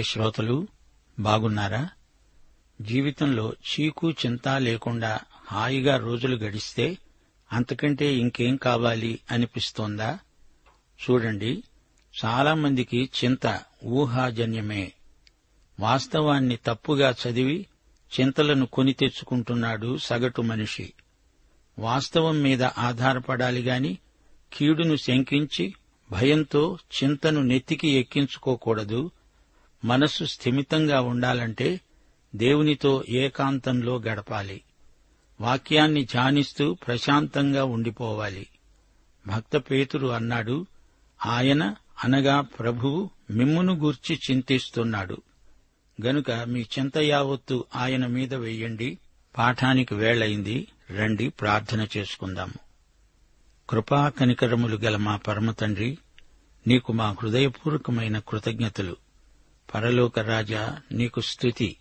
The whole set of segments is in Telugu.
ప్రియ శ్రోతలు బాగున్నారా? జీవితంలో చీకు చింత లేకుండా హాయిగా రోజులు గడిస్తే అంతకంటే ఇంకేం కావాలి అనిపిస్తోందా? చూడండి చాలామందికి చింత ఊహాజన్యమే. వాస్తవాన్ని తప్పుగా చదివి చింతలను కొని తెచ్చుకుంటున్నాడు సగటు మనిషి. వాస్తవం మీద ఆధారపడాలి గాని కీడును శంకించి భయంతో చింతను నెత్తికి ఎక్కించుకోకూడదు మనస్సు స్థిమితంగా ఉండాలంటే దేవునితో ఏకాంతంలో గడపాలి. వాక్యాన్ని ధ్యానిస్తూ ప్రశాంతంగా ఉండిపోవాలి. భక్త పేతురు అన్నాడు ఆయన అనగా ప్రభువు మిమ్మును గూర్చి చింతిస్తున్నాడు. గనుక మీ చింత యావత్తు ఆయన మీద వెయ్యండి పాఠానికి వేళయింది రండి ప్రార్థన చేసుకుందాము. కృపా కనికరములు గల మా పరమతండ్రి నీకు మా హృదయపూర్వకమైన కృతజ్ఞతలు. పరలోక రాజా నీకు స్థుతి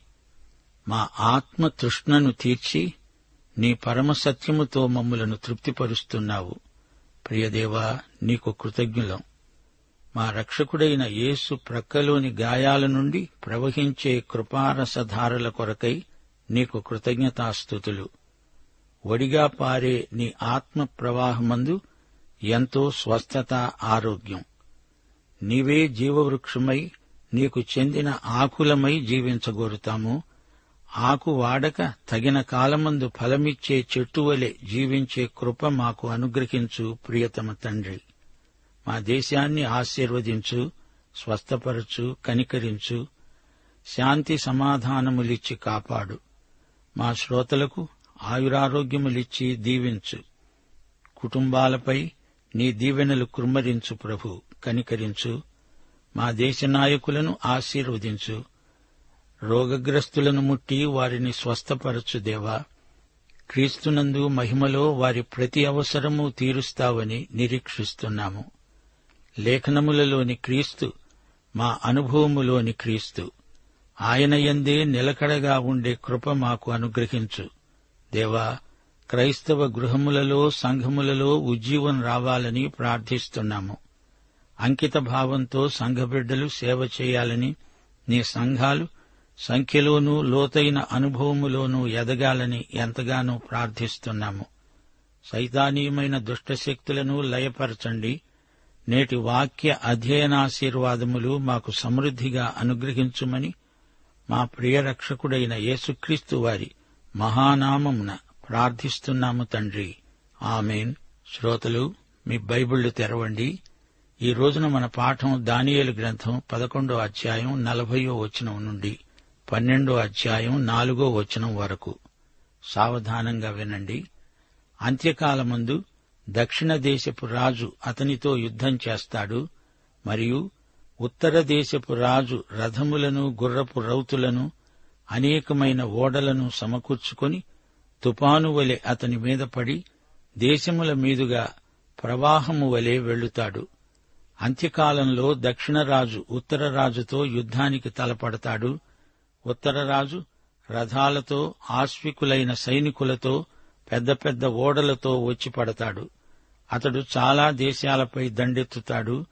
మా ఆత్మ తృష్ణను తీర్చి నీ పరమ సత్యముతో మమ్ములను తృప్తిపరుస్తున్నావు. ప్రియదేవా నీకు కృతజ్ఞులం. మా రక్షకుడైన యేసు ప్రక్కలోని గాయాల నుండి ప్రవహించే కృపారసధారల కొరకై నీకు కృతజ్ఞతాస్థుతులు ఒడిగా పారే నీ ఆత్మ ప్రవాహమందు ఎంతో స్వస్థత ఆరోగ్యం. నీవే జీవవృక్షమై నీకు చెందిన ఆకులమై జీవించగోరుతాము. ఆకు వాడక తగిన కాలమందు ఫలమిచ్చే చెట్టు వలె జీవించే కృప మాకు అనుగ్రహించు ప్రియతమ తండ్రి. మా దేశాన్ని ఆశీర్వదించు స్వస్థపరచు కనికరించు శాంతి సమాధానములిచ్చి కాపాడు. మా శ్రోతలకు ఆయురారోగ్యములిచ్చి దీవించు. కుటుంబాలపై నీ దీవెనలు కృమ్మరించు ప్రభు కనికరించు. మా దేశ నాయకులను ఆశీర్వదించు. రోగగ్రస్తులను ముట్టి వారిని స్వస్థపరచు దేవా. క్రీస్తునందు మహిమలో వారి ప్రతి అవసరము తీరుస్తావని నిరీక్షిస్తున్నాము. లేఖనములలోని క్రీస్తు మా అనుభవములోని క్రీస్తు. ఆయన ఎందే నిలకడగా ఉండే కృప మాకు అనుగ్రహించు. దేవా క్రైస్తవ గృహములలో సంఘములలో ఉజ్జీవం రావాలని ప్రార్థిస్తున్నాము. అంకిత భావంతో సంఘబిడ్డలు సేవ చేయాలని నీ సంఘాలు సంఖ్యలోనూ లోతైన అనుభవములోనూ ఎదగాలని ఎంతగానో ప్రార్థిస్తున్నాము. సైతానీయమైన దుష్టశక్తులను లయపరచండి. నేటి వాక్య అధ్యయనాశీర్వాదములు మాకు సమృద్దిగా అనుగ్రహించుమని మా ప్రియ రక్షకుడైన యేసుక్రీస్తు వారి మహానామమున ప్రార్థిస్తున్నాము తండ్రి. ఆమెన్. శ్రోతలు మీ బైబిళ్ళు తెరవండి. ఈ రోజున మన పాఠం దానియేలు గ్రంథం పదకొండో అధ్యాయం నలభయో వచనం నుండి పన్నెండో అధ్యాయం నాలుగో వచనం వరకు. సావధానంగా వినండి. అంత్యకాలమందు దక్షిణ దేశపు రాజు అతనితో యుద్ధం చేస్తాడు. మరియు ఉత్తర దేశపు రాజు రథములను గుర్రపు రౌతులను అనేకమైన ఓడలను సమకూర్చుకొని తుపాను వలె అతని మీద పడి దేశముల మీదుగా ప్రవాహము వలె వెళ్ళుతాడు అంత్యకాలంలో దక్షిణరాజు ఉత్తరరాజుతో యుద్ధానికి తలపడతాడు. ఉత్తరరాజు రథాలతో ఆశ్వికులైన సైనికులతో పెద్ద పెద్ద ఓడలతో వచ్చి పడతాడు. అతడు చాలా దేశాలపై దండెత్తుతాడు.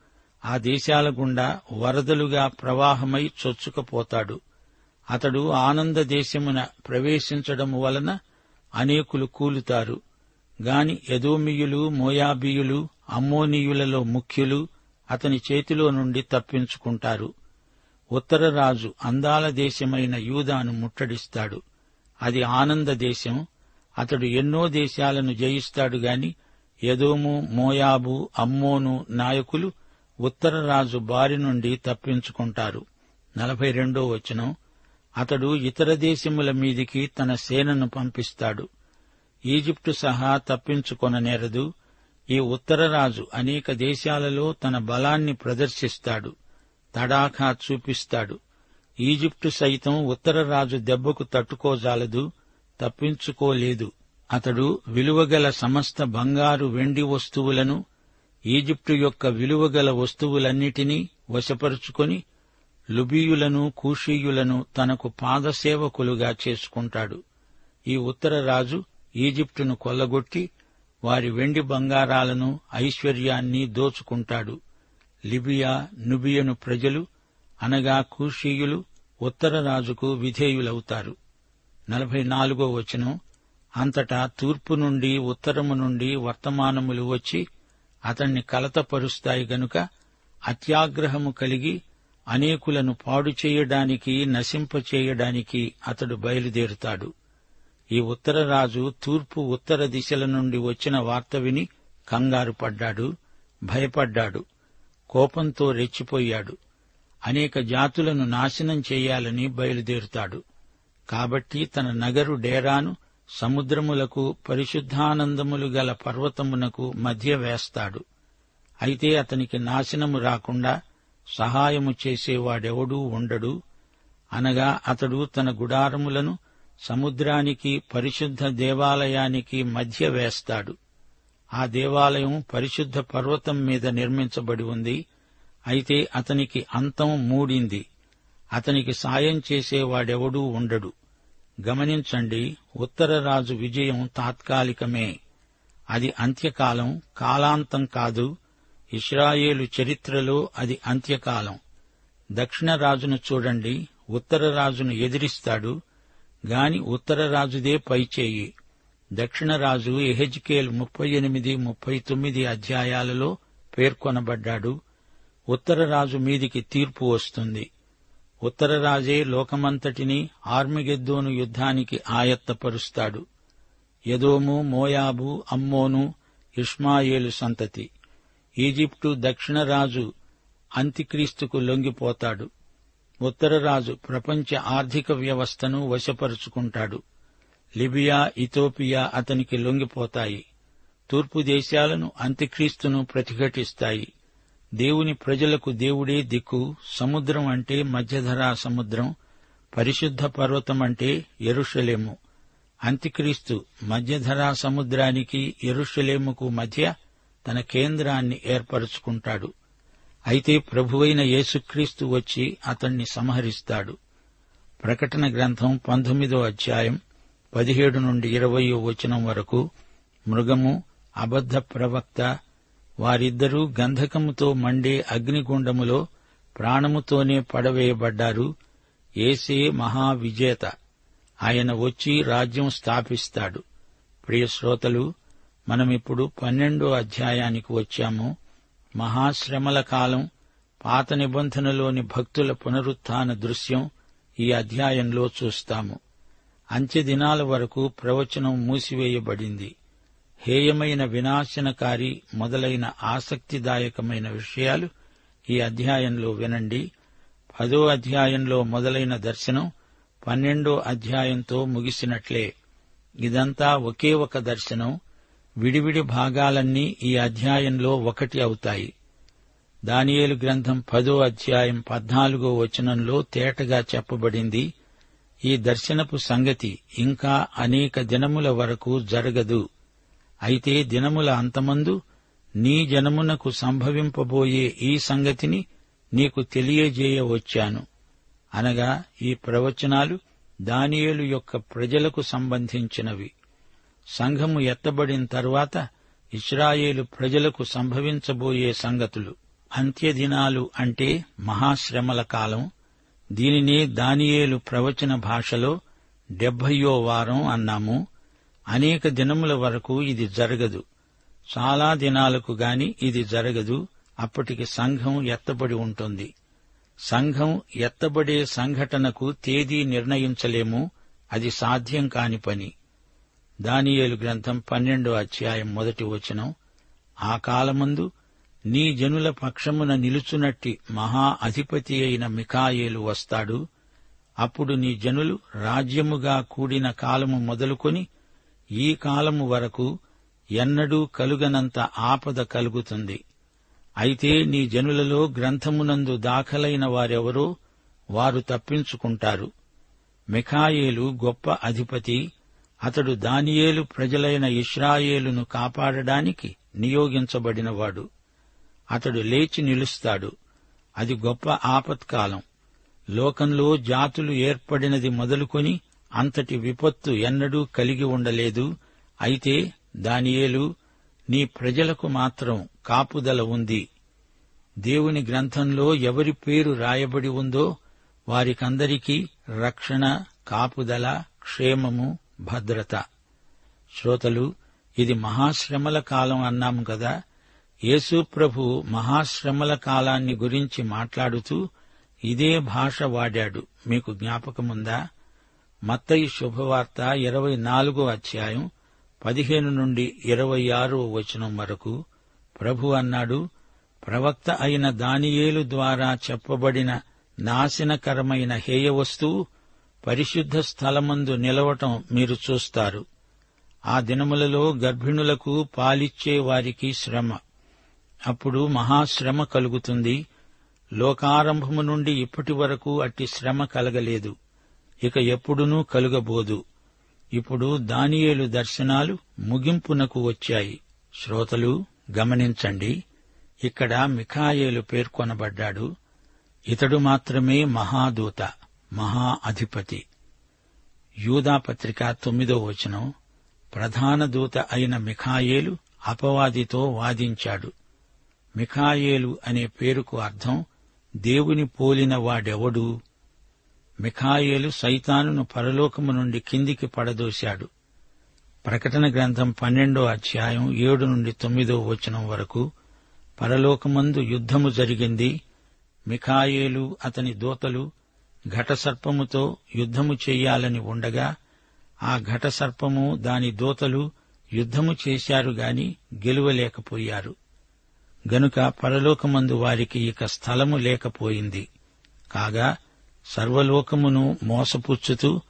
ఆ దేశాల గుండా వరదలుగా ప్రవాహమై చొచ్చుకపోతాడు. అతడు ఆనంద దేశమున ప్రవేశించడం వలన అనేకులు కూలుతారు. గాని ఎదోమియులు మోయాబీయులు అమ్మోనీయులలో ముఖ్యులు అతని చేతిలో నుండి తప్పించుకుంటారు. ఉత్తర రాజు అందాల దేశమైన యూదాను ముట్టడిస్తాడు. అది ఆనంద దేశం. అతడు ఎన్నో దేశాలను జయిస్తాడు గాని ఎదోము మోయాబు అమ్మోను నాయకులు ఉత్తర రాజు బారి నుండి తప్పించుకుంటారు. నలభై రెండో వచనం. అతడు ఇతర దేశముల మీదికి తన సేనను పంపిస్తాడు. ఈజిప్టు సహా తప్పించుకొననేరదు. ఈ ఉత్తరరాజు అనేక దేశాలలో తన బలాన్ని ప్రదర్శిస్తాడు తడాఖా చూపిస్తాడు. ఈజిప్టు సైతం ఉత్తరరాజు దెబ్బకు తట్టుకోజాలదు తప్పించుకోలేదు. అతడు విలువగల సమస్త బంగారు వెండి వస్తువులను ఈజిప్టు యొక్క విలువగల వస్తువులన్నిటినీ వశపరుచుకొని లుబీయులను కూషీయులను తనకు పాదసేవకులుగా చేసుకుంటాడు. ఈ ఉత్తర రాజు ఈజిప్టును కొల్లగొట్టి వారి వెండి బంగారాలను ఐశ్వర్యాన్ని దోచుకుంటాడు. లిబియా నుబియను ప్రజలు అనగా కూషీయులు ఉత్తర రాజుకు విధేయులవుతారు. నలభై నాలుగో వచనం అంతటా తూర్పు నుండి ఉత్తరము నుండి వర్తమానములు వచ్చి అతన్ని కలతపరుస్తాయి గనుక అత్యాగ్రహము కలిగి అనేకులను పాడు చేయడానికి నశింపచేయడానికి అతడు బయలుదేరుతాడు. ఈ ఉత్తరరాజు తూర్పు ఉత్తర దిశల నుండి వచ్చిన వార్త విని కంగారు పడ్డాడు భయపడ్డాడు కోపంతో రెచ్చిపోయాడు. అనేక జాతులను నాశనం చేయాలని బయలుదేరుతాడు. కాబట్టి తన నగరు డేరాను సముద్రములకు పరిశుద్ధానందములు గల పర్వతమునకు మధ్య వేస్తాడు. అయితే అతనికి నాశనము రాకుండా సహాయము చేసేవాడెవడూ ఉండడు. అనగా అతడు తన గుడారములను సముద్రానికి పరిశుద్ధ దేవాలయానికి మధ్య వేస్తాడు. ఆ దేవాలయం పరిశుద్ధ పర్వతం మీద నిర్మించబడి ఉంది. అయితే అతనికి అంతం మూడింది. అతనికి సాయం చేసేవాడెవడూ ఉండడు. గమనించండి ఉత్తరరాజు విజయం తాత్కాలికమే. అది అంత్యకాలం కాలాంతం కాదు. ఇస్రాయేలు చరిత్రలో అది అంత్యకాలం. దక్షిణ రాజును చూడండి ఉత్తర రాజును ఎదిరిస్తాడు. గాని ఉత్తర రాజుదే పైచేయి దక్షిణ రాజు ఎహెజ్కేల్ ముప్పై ఎనిమిది ముప్పై తొమ్మిది అధ్యాయాలలో పేర్కొనబడ్డాడు. ఉత్తర రాజు మీదికి తీర్పు వస్తుంది. ఉత్తర రాజే లోకమంతటిని ఆర్మిగెద్దోను యుద్ధానికి ఆయత్తపరుస్తాడు. యదోము మోయాబు అమ్మోను ఇష్మాయేలు సంతతి. ఈజిప్టు దక్షిణరాజు అంత్యక్రీస్తుకు లొంగిపోతాడు. ఉత్తరరాజు ప్రపంచ ఆర్థిక వ్యవస్థను వశపరుచుకుంటాడు. లిబియా ఇథోపియా అతనికి లొంగిపోతాయి. తూర్పు దేశాలను అంత్యక్రీస్తును ప్రతిఘటిస్తాయి. దేవుని ప్రజలకు దేవుడే దిక్కు సముద్రం అంటే మధ్యధరా సముద్రం పరిశుద్ధ పర్వతం అంటే ఎరుషలేము అంత్యక్రీస్తు మధ్యధరా సముద్రానికి ఎరుషలేముకు మధ్య తన కేంద్రాన్ని ఏర్పరుచుకుంటాడు. అయితే ప్రభువైన యేసుక్రీస్తు వచ్చి అతణ్ణి సంహరిస్తాడు. ప్రకటన గ్రంథం పంతొమ్మిదో అధ్యాయం పదిహేడు నుండి ఇరవయో వచనం వరకు మృగము అబద్ధ ప్రవక్త వారిద్దరూ గంధకముతో మండే అగ్నిగుండములో ప్రాణముతోనే పడవేయబడ్డారు. ఏసే మహావిజేత. ఆయన వచ్చి రాజ్యం స్థాపిస్తాడు. ప్రియశ్రోతలు మనమిప్పుడు పన్నెండో అధ్యాయానికి వచ్చాము. మహాశ్రమల కాలం పాత నిబంధనలోని భక్తుల పునరుత్థాన దృశ్యం ఈ అధ్యాయంలో చూస్తాము. అంత్య దినాల వరకు ప్రవచనం మూసివేయబడింది. హేయమైన వినాశనకారి మొదలైన ఆసక్తిదాయకమైన విషయాలు ఈ అధ్యాయంలో వినండి. పదో అధ్యాయంలో మొదలైన దర్శనం పన్నెండో అధ్యాయంతో ముగిసినట్లే. ఇదంతా ఒకే ఒక దర్శనం విడివిడి భాగాలన్నీ ఈ అధ్యాయంలో ఒకటి అవుతాయి. దానియేలు గ్రంథం పదో అధ్యాయం పద్నాలుగో వచనంలో తేటగా చెప్పబడింది ఈ దర్శనపు సంగతి ఇంకా అనేక దినముల వరకు జరగదు. అయితే దినముల అంతమందు నీ జనమునకు సంభవింపబోయే ఈ సంగతిని నీకు తెలియజేయవచ్చాను. అనగా ఈ ప్రవచనాలు దానియేలు యొక్క ప్రజలకు సంబంధించినవి. సంఘము ఎత్తబడిన తరువాత ఇస్రాయేలు ప్రజలకు సంభవించబోయే సంగతులు. అంత్యదినాలు అంటే మహాశ్రమల కాలం. దీనినే దానియేలు ప్రవచన భాషలో డెబ్బయో వారం అన్నాము. అనేక దినముల వరకు ఇది జరగదు. చాలా దినాలకు గాని ఇది జరగదు. అప్పటికి సంఘం ఎత్తబడి ఉంటుంది. సంఘం ఎత్తబడే సంఘటనకు తేదీ నిర్ణయించలేము. అది సాధ్యం కాని పని. దానియేలు గ్రంథం పన్నెండో అధ్యాయం మొదటి వచనం ఆ కాలమందు నీ జనుల పక్షమున నిలుచునట్టి మహా అధిపతి అయిన మికాయేలు వస్తాడు. అప్పుడు నీ జనులు రాజ్యముగా కూడిన కాలము మొదలుకొని ఈ కాలము వరకు ఎన్నడూ కలుగనంత ఆపద కలుగుతుంది. అయితే నీ జనులలో గ్రంథమునందు దాఖలైన వారెవరో వారు తప్పించుకుంటారు. మిఖాయేలు గొప్ప అధిపతి అతడు దానియేలు ప్రజలైన ఇస్రాయేలును కాపాడడానికి నియోగించబడినవాడు. అతడు లేచి నిలుస్తాడు. అది గొప్ప ఆపత్కాలం. లోకంలో జాతులు ఏర్పడినది మొదలుకొని అంతటి విపత్తు ఎన్నడూ కలిగి ఉండలేదు. అయితే దానియేలు నీ ప్రజలకు మాత్రం కాపుదల ఉంది. దేవుని గ్రంథంలో ఎవరి పేరు రాయబడి ఉందో వారికందరికీ రక్షణ కాపుదల క్షేమము భద్రత. శ్రోతలు ఇది మహాశ్రమల కాలం అన్నాము కదా. యేసుప్రభు మహాశ్రమల కాలాన్ని గురించి మాట్లాడుతూ ఇదే భాష వాడాడు. మీకు జ్ఞాపకముందా? మత్తయి శుభవార్త ఇరవై నాలుగో అధ్యాయం పదిహేను నుండి ఇరవై ఆరో వచనం వరకు ప్రభు అన్నాడు ప్రవక్త అయిన దానియేలు ద్వారా చెప్పబడిన నాశనకరమైన హేయ వస్తువు పరిశుద్ధ స్థలమందు నిలవటం మీరు చూస్తారు. ఆ దినములలో గర్భిణులకు పాలిచ్చే వారికి శ్రమ. అప్పుడు మహాశ్రమ కలుగుతుంది. లోకారంభము నుండి ఇప్పటి వరకు అట్టి శ్రమ కలగలేదు. ఇక ఎప్పుడునూ కలుగబోదు. ఇప్పుడు దానియేలు దర్శనాలు ముగింపునకు వచ్చాయి. శ్రోతలు గమనించండి. ఇక్కడ మిఖాయేలు పేర్కొనబడ్డాడు. ఇతడు మాత్రమే మహాదూత. మహా అధిపతి. యూదాపత్రిక తొమ్మిదో వచనం ప్రధాన దూత అయిన మిఖాయేలు అపవాదితో వాదించాడు. మిఖాయేలు అనే పేరుకు అర్థం దేవుని పోలిన వాడెవడు? మిఖాయేలు సైతానును పరలోకము నుండి కిందికి పడదోశాడు. ప్రకటన గ్రంథం పన్నెండో అధ్యాయం ఏడు నుండి తొమ్మిదో వచనం వరకు పరలోకమందు యుద్ధము జరిగింది. మిఖాయేలు అతని దూతలు ఘటసర్పముతో యుద్ధము చెయ్యాలని ఉండగా ఆ ఘటసర్పము దాని దూతలు యుద్ధము చేశారు గాని గెలువలేకపోయారు. గనుక పరలోకమందు వారికి ఇక స్థలము లేకపోయింది. కాగా సర్వలోకమును మోసపుచ్చుతూ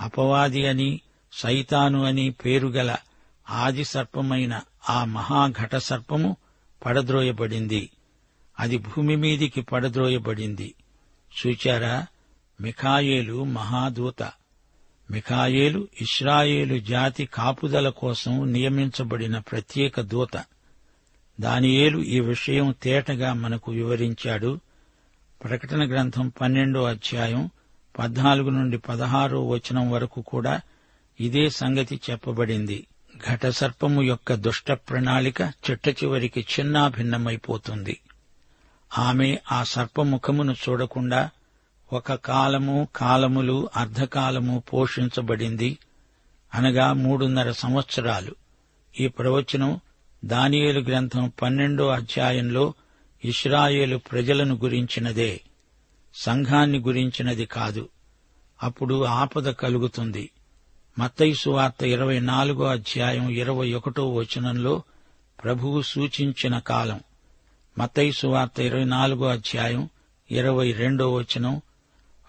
అపవాది అని సైతాను అని పేరుగల ఆది సర్పమైన ఆ మహాఘట సర్పము పడద్రోయబడింది. అది భూమి మీదికి పడద్రోయబడింది. చూచారా? మిఖాయేలు మహాదూత. మిఖాయేలు ఇస్రాయేలు జాతి కాపుదల కోసం నియమించబడిన ప్రత్యేక దూత. దానియేలు ఈ విషయం తేటగా మనకు వివరించాడు. ప్రకటన గ్రంథం పన్నెండో అధ్యాయం పద్నాలుగు నుండి పదహారో వచనం వరకు కూడా ఇదే సంగతి చెప్పబడింది. ఘటసర్పము యొక్క దుష్ట ప్రణాళిక చిట్ట చివరికి చిన్నాభిన్నమైపోతుంది. ఆమె ఆ సర్పముఖమును చూడకుండా ఒక కాలము కాలములు అర్ధకాలము పోషించబడింది. అనగా మూడున్నర సంవత్సరాలు. ఈ ప్రవచనం దానియేలు గ్రంథం పన్నెండో అధ్యాయంలో ఇస్రాయేలు ప్రజలను గురించినదే. సంఘాన్ని గురించినది కాదు. అప్పుడు ఆపద కలుగుతుంది. మత్తైసు వార్త ఇరవై నాలుగో అధ్యాయం ఇరవై ఒకటో వచనంలో ప్రభువు సూచించిన కాలం. మత్తైసు వార్త ఇరవై నాలుగో అధ్యాయం ఇరవై రెండో వచనం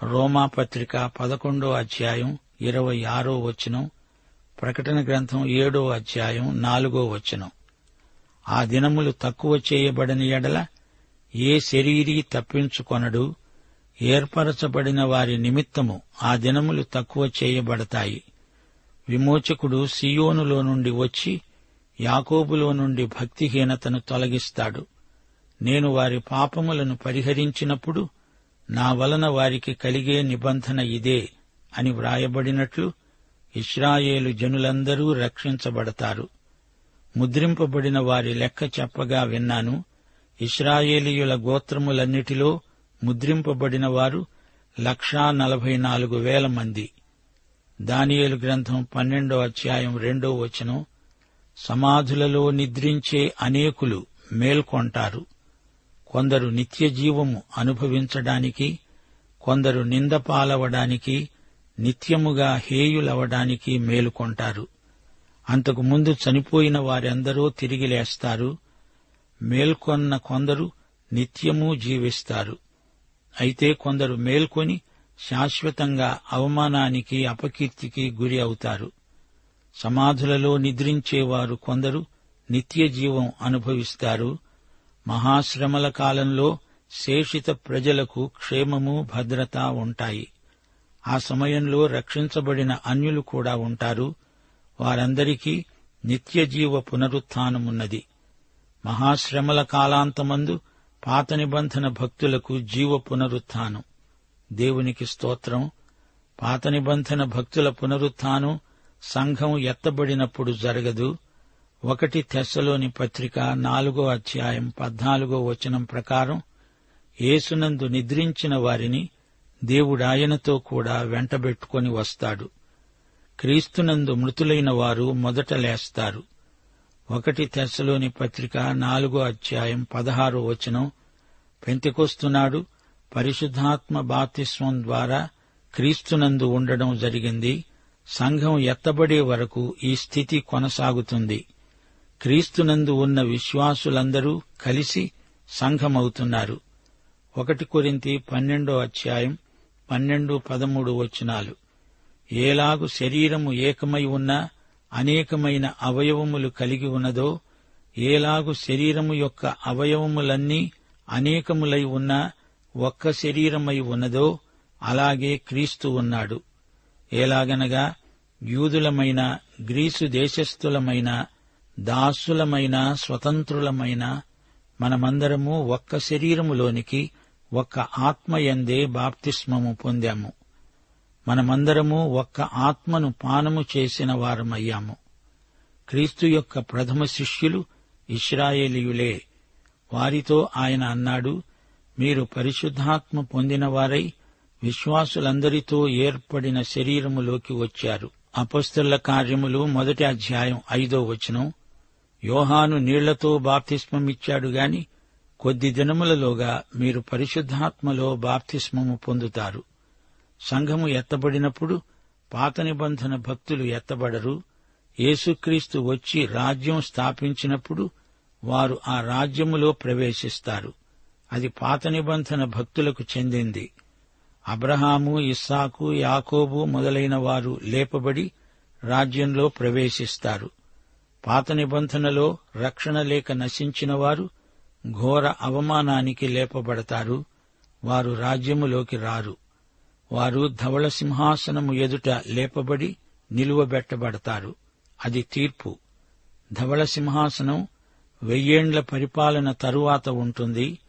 రోమాపత్రిక పదకొండో అధ్యాయం ఇరవై ఆరో వచనం ప్రకటన గ్రంథం ఏడో అధ్యాయం నాలుగో వచనం. ఆ దినములు తక్కువ చేయబడిన ఎడల ఏ శరీరీ తప్పించుకొనడు ఏర్పరచబడిన వారి నిమిత్తము ఆ దినములు తక్కువ చేయబడతాయి. విమోచకుడు సియోనులో నుండి వచ్చి యాకోబులో నుండి భక్తిహీనతను తొలగిస్తాడు. నేను వారి పాపములను పరిహరించినప్పుడు నా వలన వారికి కలిగే నిబంధన ఇదే అని వ్రాయబడినట్లు ఇస్రాయేలు జనులందరూ రక్షించబడతారు. ముద్రింపబడిన వారి లెక్క చెప్పగా విన్నాను. ఇస్రాయేలీయుల గోత్రములన్నిటిలో ముద్రింపబడిన వారు లక్షా నలభై నాలుగు వేల మంది. దానియేలు గ్రంథం పన్నెండో అధ్యాయం రెండో వచనం సమాధులలో నిద్రించే అనేకులు మేల్కొంటారు. కొందరు నిత్య జీవము అనుభవించడానికి కొందరు నిందపాలవడానికి నిత్యముగా హేయులవడానికి మేలుకొంటారు. అంతకు ముందు చనిపోయిన వారెందరో తిరిగి లేస్తారు. మేల్కొన్న కొందరు నిత్యము జీవిస్తారు. అయితే కొందరు మేల్కొని శాశ్వతంగా అవమానానికి అపకీర్తికి గురి అవుతారు. సమాధులలో నిద్రించేవారు కొందరు నిత్య జీవం అనుభవిస్తారు. మహాశ్రమల కాలంలో శేషిత ప్రజలకు క్షేమము భద్రత ఉంటాయి. ఆ సమయంలో రక్షించబడిన అన్యులు కూడా ఉంటారు. వారందరికీ నిత్యజీవ పునరుత్నమున్నది. మహాశ్రమల కాలాంతమందు పాత నిబంధన భక్తులకు జీవ పునరుత్థానం దేవునికి స్తోత్రం. పాత నిబంధన భక్తుల పునరుత్థానం సంఘం ఎత్తబడినప్పుడు జరగదు. ఒకటి తెస్సలోని పత్రిక నాలుగో అధ్యాయం పద్నాలుగో వచనం ప్రకారం యేసునందు నిద్రించిన వారిని దేవుడాయనతో కూడా వెంటబెట్టుకొని వస్తాడు. క్రీస్తునందు మృతులైన వారు మొదట లేస్తారు. ఒకటి తెస్సలోని పత్రిక నాలుగో అధ్యాయం పదహారో వచనం పెంతికొస్తున్నాడు పరిశుద్ధాత్మ బాతిస్వం ద్వారా క్రీస్తునందు ఉండడం జరిగింది. సంఘం ఎత్తబడే వరకు ఈ స్థితి కొనసాగుతుంది. క్రీస్తునందు ఉన్న విశ్వాసులందరూ కలిసి సంఘమవుతున్నారు. ఒకటి కొరింతి పన్నెండో అధ్యాయం పన్నెండు పదమూడు వచనాలు. ఏలాగు శరీరము ఏకమై ఉన్నా అనేకమైన అవయవములు కలిగి ఉన్నదో ఏలాగు శరీరము యొక్క అవయవములన్నీ అనేకములై ఉన్నా ఒక్క శరీరమై ఉన్నదో అలాగే క్రీస్తు ఉన్నాడు. ఎలాగనగా యూదులమైన గ్రీసు దేశస్థులమైన దాసులమైన స్వతంత్రులమైన మనమందరము ఒక్క శరీరములోనికి ఒక్క ఆత్మయందే బాప్తిస్మము పొందాము. మనమందరము ఒక్క ఆత్మను పానము చేసిన వారమయ్యాము. క్రీస్తు యొక్క ప్రథమ శిష్యులు ఇస్రాయేలీయులే వారితో ఆయన అన్నాడు మీరు పరిశుద్ధాత్మ పొందినవారై విశ్వాసులందరితో ఏర్పడిన శరీరములోకి వచ్చారు. అపస్తుల కార్యములు మొదటి అధ్యాయం ఐదో వచనం. యోహాను నీళ్ళతో బాప్తిస్మమిచ్చాడు గాని కొద్ది దినములలోగా మీరు పరిశుద్ధాత్మలో బాప్తిస్మము పొందుతారు. సంఘము ఎత్తబడినప్పుడు పాత నిబంధన భక్తులు ఎత్తబడరు. యేసుక్రీస్తు వచ్చి రాజ్యం స్థాపించినప్పుడు వారు ఆ రాజ్యములో ప్రవేశిస్తారు. అది పాత నిబంధన భక్తులకు చెందింది. అబ్రహాము ఇస్సాకు యాకోబు మొదలైన వారు లేపబడి రాజ్యంలో ప్రవేశిస్తారు. పాత నిబంధనలో రక్షణ లేక నశించిన వారు ఘోర అవమానానికి లేపబడతారు. వారు రాజ్యములోకి రారు. వారు ధవళ సింహాసనము ఎదుట లేపబడి నిలువబెట్టబడతారు. అది తీర్పు. ధవళ సింహాసనం వెయ్యేండ్ల పరిపాలన తరువాత ఉంటుంది.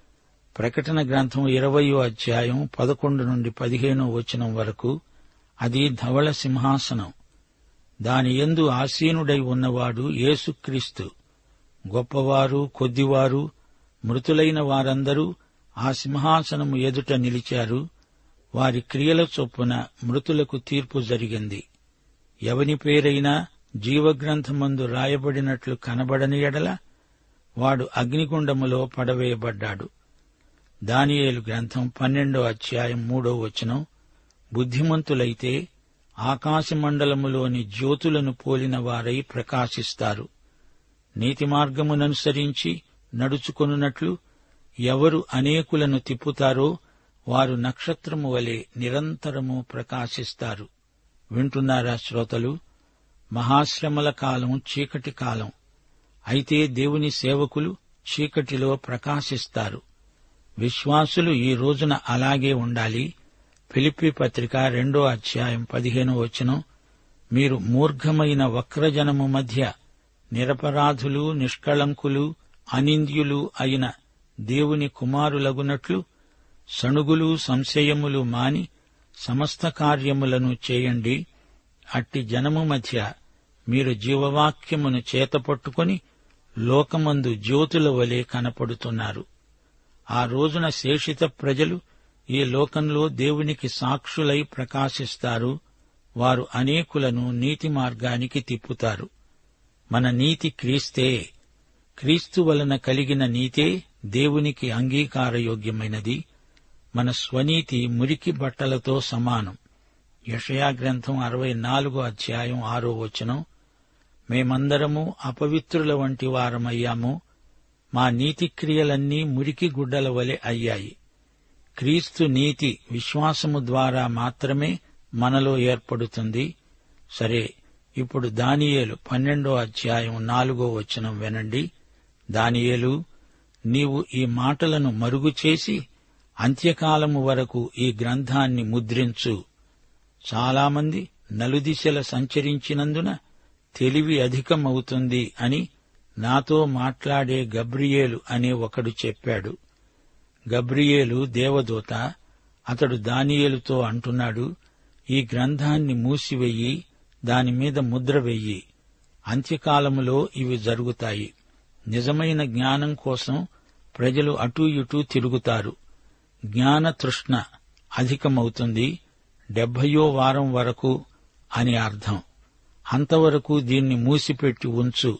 ప్రకటన గ్రంథం ఇరవయో అధ్యాయం పదకొండు నుండి పదిహేనో వచనం వరకు అది ధవళ సింహాసనం. దాని యందు ఆసీనుడై ఉన్నవాడు యేసుక్రీస్తు. గొప్పవారు కొద్దివారు మృతులైన వారందరూ ఆ సింహాసనము ఎదుట నిలిచారు. వారి క్రియల చొప్పున మృతులకు తీర్పు జరిగింది. ఎవని పేరైనా జీవగ్రంథమందు రాయబడినట్లు కనబడని ఎడల వాడు అగ్నిగుండములో పడవేయబడ్డాడు. దానియేలు గ్రంథం పన్నెండో అధ్యాయం మూడో వచనం. బుద్ధిమంతులైతే ఆకాశమండలములోని జ్యోతులను పోలిన వారై ప్రకాశిస్తారు. నీతి మార్గముననుసరించి నడుచుకొనున్నట్లు ఎవరు అనేకులను తిప్పుతారో వారు నక్షత్రము వలె నిరంతరము ప్రకాశిస్తారు. వింటున్నారా శ్రోతలు? మహాశ్రమల కాలం చీకటి కాలం. అయితే దేవుని సేవకులు చీకటిలో ప్రకాశిస్తారు. విశ్వాసులు ఈ రోజున అలాగే ఉండాలి. ఫిలిప్పి పత్రిక రెండో అధ్యాయం పదిహేను వచనం మీరు మూర్ఘమైన వక్రజనము మధ్య నిరపరాధులు నిష్కళంకులు అనింద్యులు అయిన దేవుని కుమారులగునట్లు సణుగులు సంశయములు మాని సమస్త కార్యములను చేయండి. అట్టి జనము మధ్య మీరు జీవవాక్యమును చేతపట్టుకొని లోకమందు జ్యోతుల వలె కనపడుతున్నారు. ఆ రోజున శేషిత ప్రజలు ఈ లోకంలో దేవునికి సాక్షులై ప్రకాశిస్తారు వారు అనేకులను నీతి మార్గానికి తిప్పుతారు. మన నీతి క్రీస్తే. క్రీస్తు వలన కలిగిన నీతే దేవునికి అంగీకారయోగ్యమైనది. మన స్వనీతి మురికి బట్టలతో సమానం. యషయా గ్రంథం అరవై నాలుగో అధ్యాయం ఆరో వచనం. మేమందరము అపవిత్రుల వంటి వారమయ్యాము. మా నీతి క్రియలన్నీ మురికి గుడ్డల వలె అయ్యాయి. క్రీస్తు నీతి విశ్వాసము ద్వారా మాత్రమే మనలో ఏర్పడుతుంది. సరే ఇప్పుడు దానియేలు పన్నెండో అధ్యాయం నాలుగో వచనం వినండి. దానియేలు నీవు ఈ మాటలను మరుగు చేసి అంత్యకాలము వరకు ఈ గ్రంథాన్ని ముద్రించు. చాలామంది నలుదిశల సంచరించినందున తెలివి అధికమవుతుంది అని నాతో మాట్లాడే గబ్రియేలు అనే ఒకడు చెప్పాడు. గబ్రియేలు దేవదూత అతడు దానియేలుతో అంటున్నాడు ఈ గ్రంథాన్ని మూసివెయ్యి దానిమీద ముద్ర వెయ్యి అంత్యకాలములో ఇవి జరుగుతాయి. నిజమైన జ్ఞానం కోసం ప్రజలు అటూ ఇటూ తిరుగుతారు. జ్ఞాన తృష్ణ అధికమవుతుంది డెబ్బయో వారం వరకు అని అర్థం. అంతవరకు దీన్ని మూసిపెట్టి ఉంచు.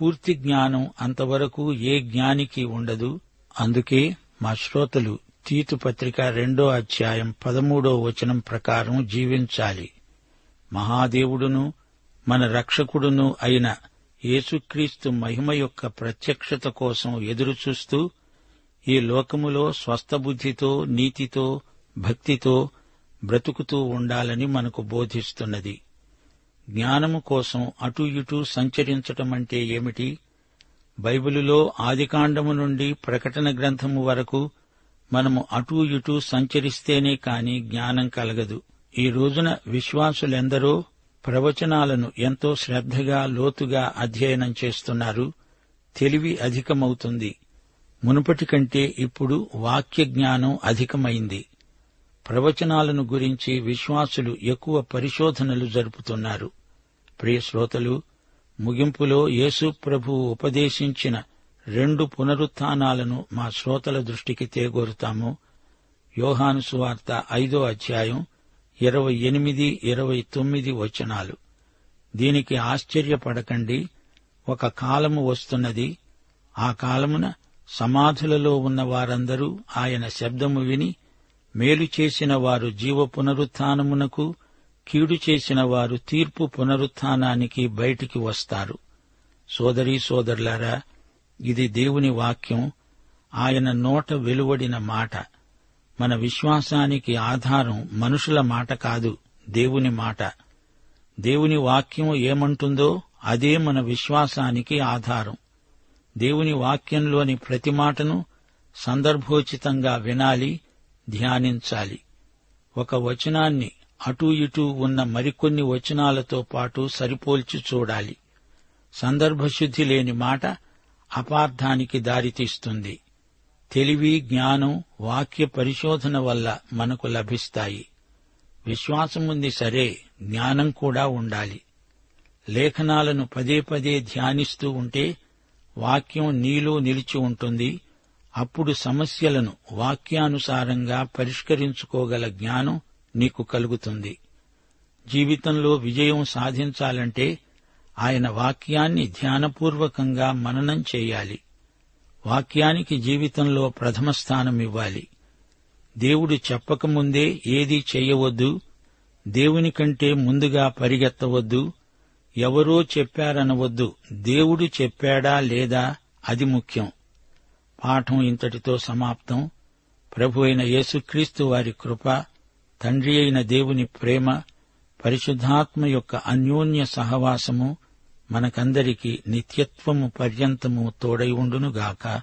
పూర్తి జ్ఞానం అంతవరకు ఏ జ్ఞానికి ఉండదు. అందుకే మా శ్రోతలు తీతు పత్రిక రెండో అధ్యాయం పదమూడో వచనం ప్రకారం జీవించాలి. మహాదేవుడును మన రక్షకుడును అయిన యేసుక్రీస్తు మహిమ యొక్క ప్రత్యక్షత కోసం ఎదురుచూస్తూ ఈ లోకములో స్వస్థబుద్ధితో నీతితో భక్తితో బ్రతుకుతూ ఉండాలని మనకు బోధిస్తున్నది. జ్ఞానము కోసం అటూ ఇటూ సంచరించటమంటే ఏమిటి? బైబిలులో ఆదికాండము నుండి ప్రకటన గ్రంథము వరకు మనము అటూ ఇటూ సంచరిస్తేనే కాని జ్ఞానం కలగదు. ఈ రోజున విశ్వాసులెందరో ప్రవచనాలను ఎంతో శ్రద్ధగా లోతుగా అధ్యయనం చేస్తున్నారు. తెలివి అధికమవుతుంది. మునుపటి కంటే ఇప్పుడు వాక్య జ్ఞానం అధికమైంది. ప్రవచనాలను గురించి విశ్వాసులు ఎక్కువ పరిశోధనలు జరుపుతున్నారు. ప్రియ శ్రోతలు ముగింపులో యేసు ప్రభు ఉపదేశించిన రెండు పునరుత్నాలను మా శ్రోతల దృష్టికి తేగోరుతాము. యోహాను సువార్త ఐదో అధ్యాయం ఇరవై ఎనిమిది ఇరవై తొమ్మిది వచనాలు. దీనికి ఆశ్చర్యపడకండి. ఒక కాలము వస్తున్నది. ఆ కాలమున సమాధులలో ఉన్న వారందరూ ఆయన శబ్దము విని మేలు చేసిన వారు జీవ పునరుత్నమునకు కీడు చేసిన వారు తీర్పు పునరుత్నానికి బయటికి వస్తారు. సోదరీ సోదరులారా ఇది దేవుని వాక్యం. ఆయన నోట వెలువడిన మాట. మన విశ్వాసానికి ఆధారం మనుషుల మాట కాదు దేవుని మాట. దేవుని వాక్యం ఏమంటుందో అదే మన విశ్వాసానికి ఆధారం. దేవుని వాక్యంలోని ప్రతి మాటను సందర్భోచితంగా వినాలి ధ్యానించాలి. ఒక వచనాన్ని అటూ ఇటూ ఉన్న మరికొన్ని వచనాలతో పాటు సరిపోల్చి చూడాలి. సందర్భశుద్ధి లేని మాట అపార్థానికి దారితీస్తుంది. తెలివి జ్ఞానం వాక్య పరిశోధన వల్ల మనకు లభిస్తాయి. విశ్వాసముంది సరే జ్ఞానం కూడా ఉండాలి. లేఖనాలను పదే పదే ధ్యానిస్తూ ఉంటే వాక్యం నీలో నిలిచి ఉంటుంది. అప్పుడు సమస్యలను వాక్యానుసారంగా పరిష్కరించుకోగల జ్ఞానం నీకు కలుగుతుంది. జీవితంలో విజయం సాధించాలంటే ఆయన వాక్యాన్ని ధ్యానపూర్వకంగా మననం చేయాలి. వాక్యానికి జీవితంలో ప్రథమ స్థానం ఇవ్వాలి. దేవుడు చెప్పకముందే ఏదీ చేయవద్దు దేవుని కంటే ముందుగా పరిగెత్తవద్దు ఎవరో చెప్పారనవద్దు దేవుడు చెప్పాడా లేదా అది ముఖ్యం. పాఠం ఇంతటితో సమాప్తం. ప్రభు అయిన యేసుక్రీస్తు వారి కృప తండ్రి అయిన దేవుని ప్రేమ పరిశుద్ధాత్మ యొక్క అన్యోన్య సహవాసము మనకందరికీ నిత్యత్వము పర్యంతము తోడై ఉండునుగాక.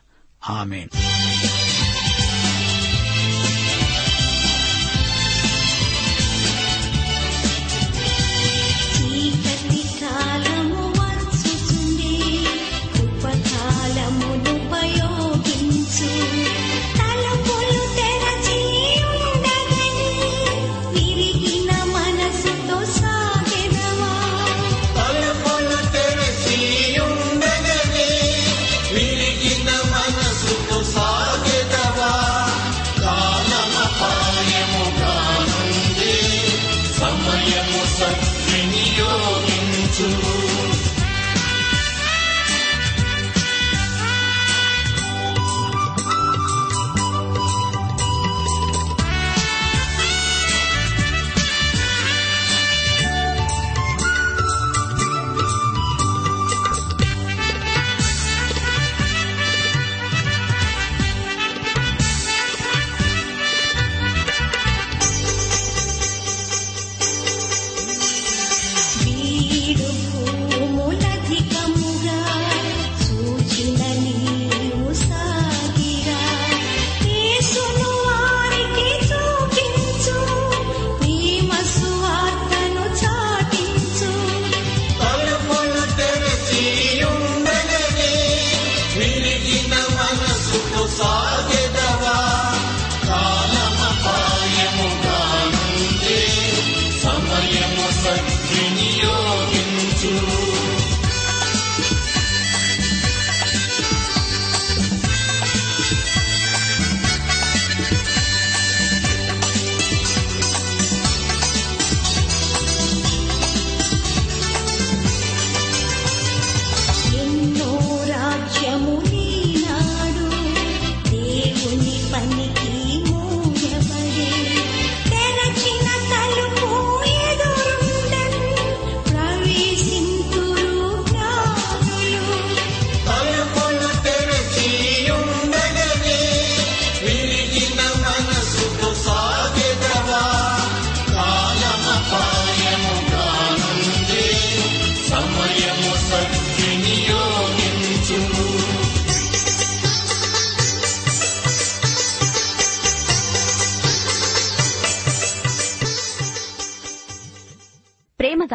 ఆమెను.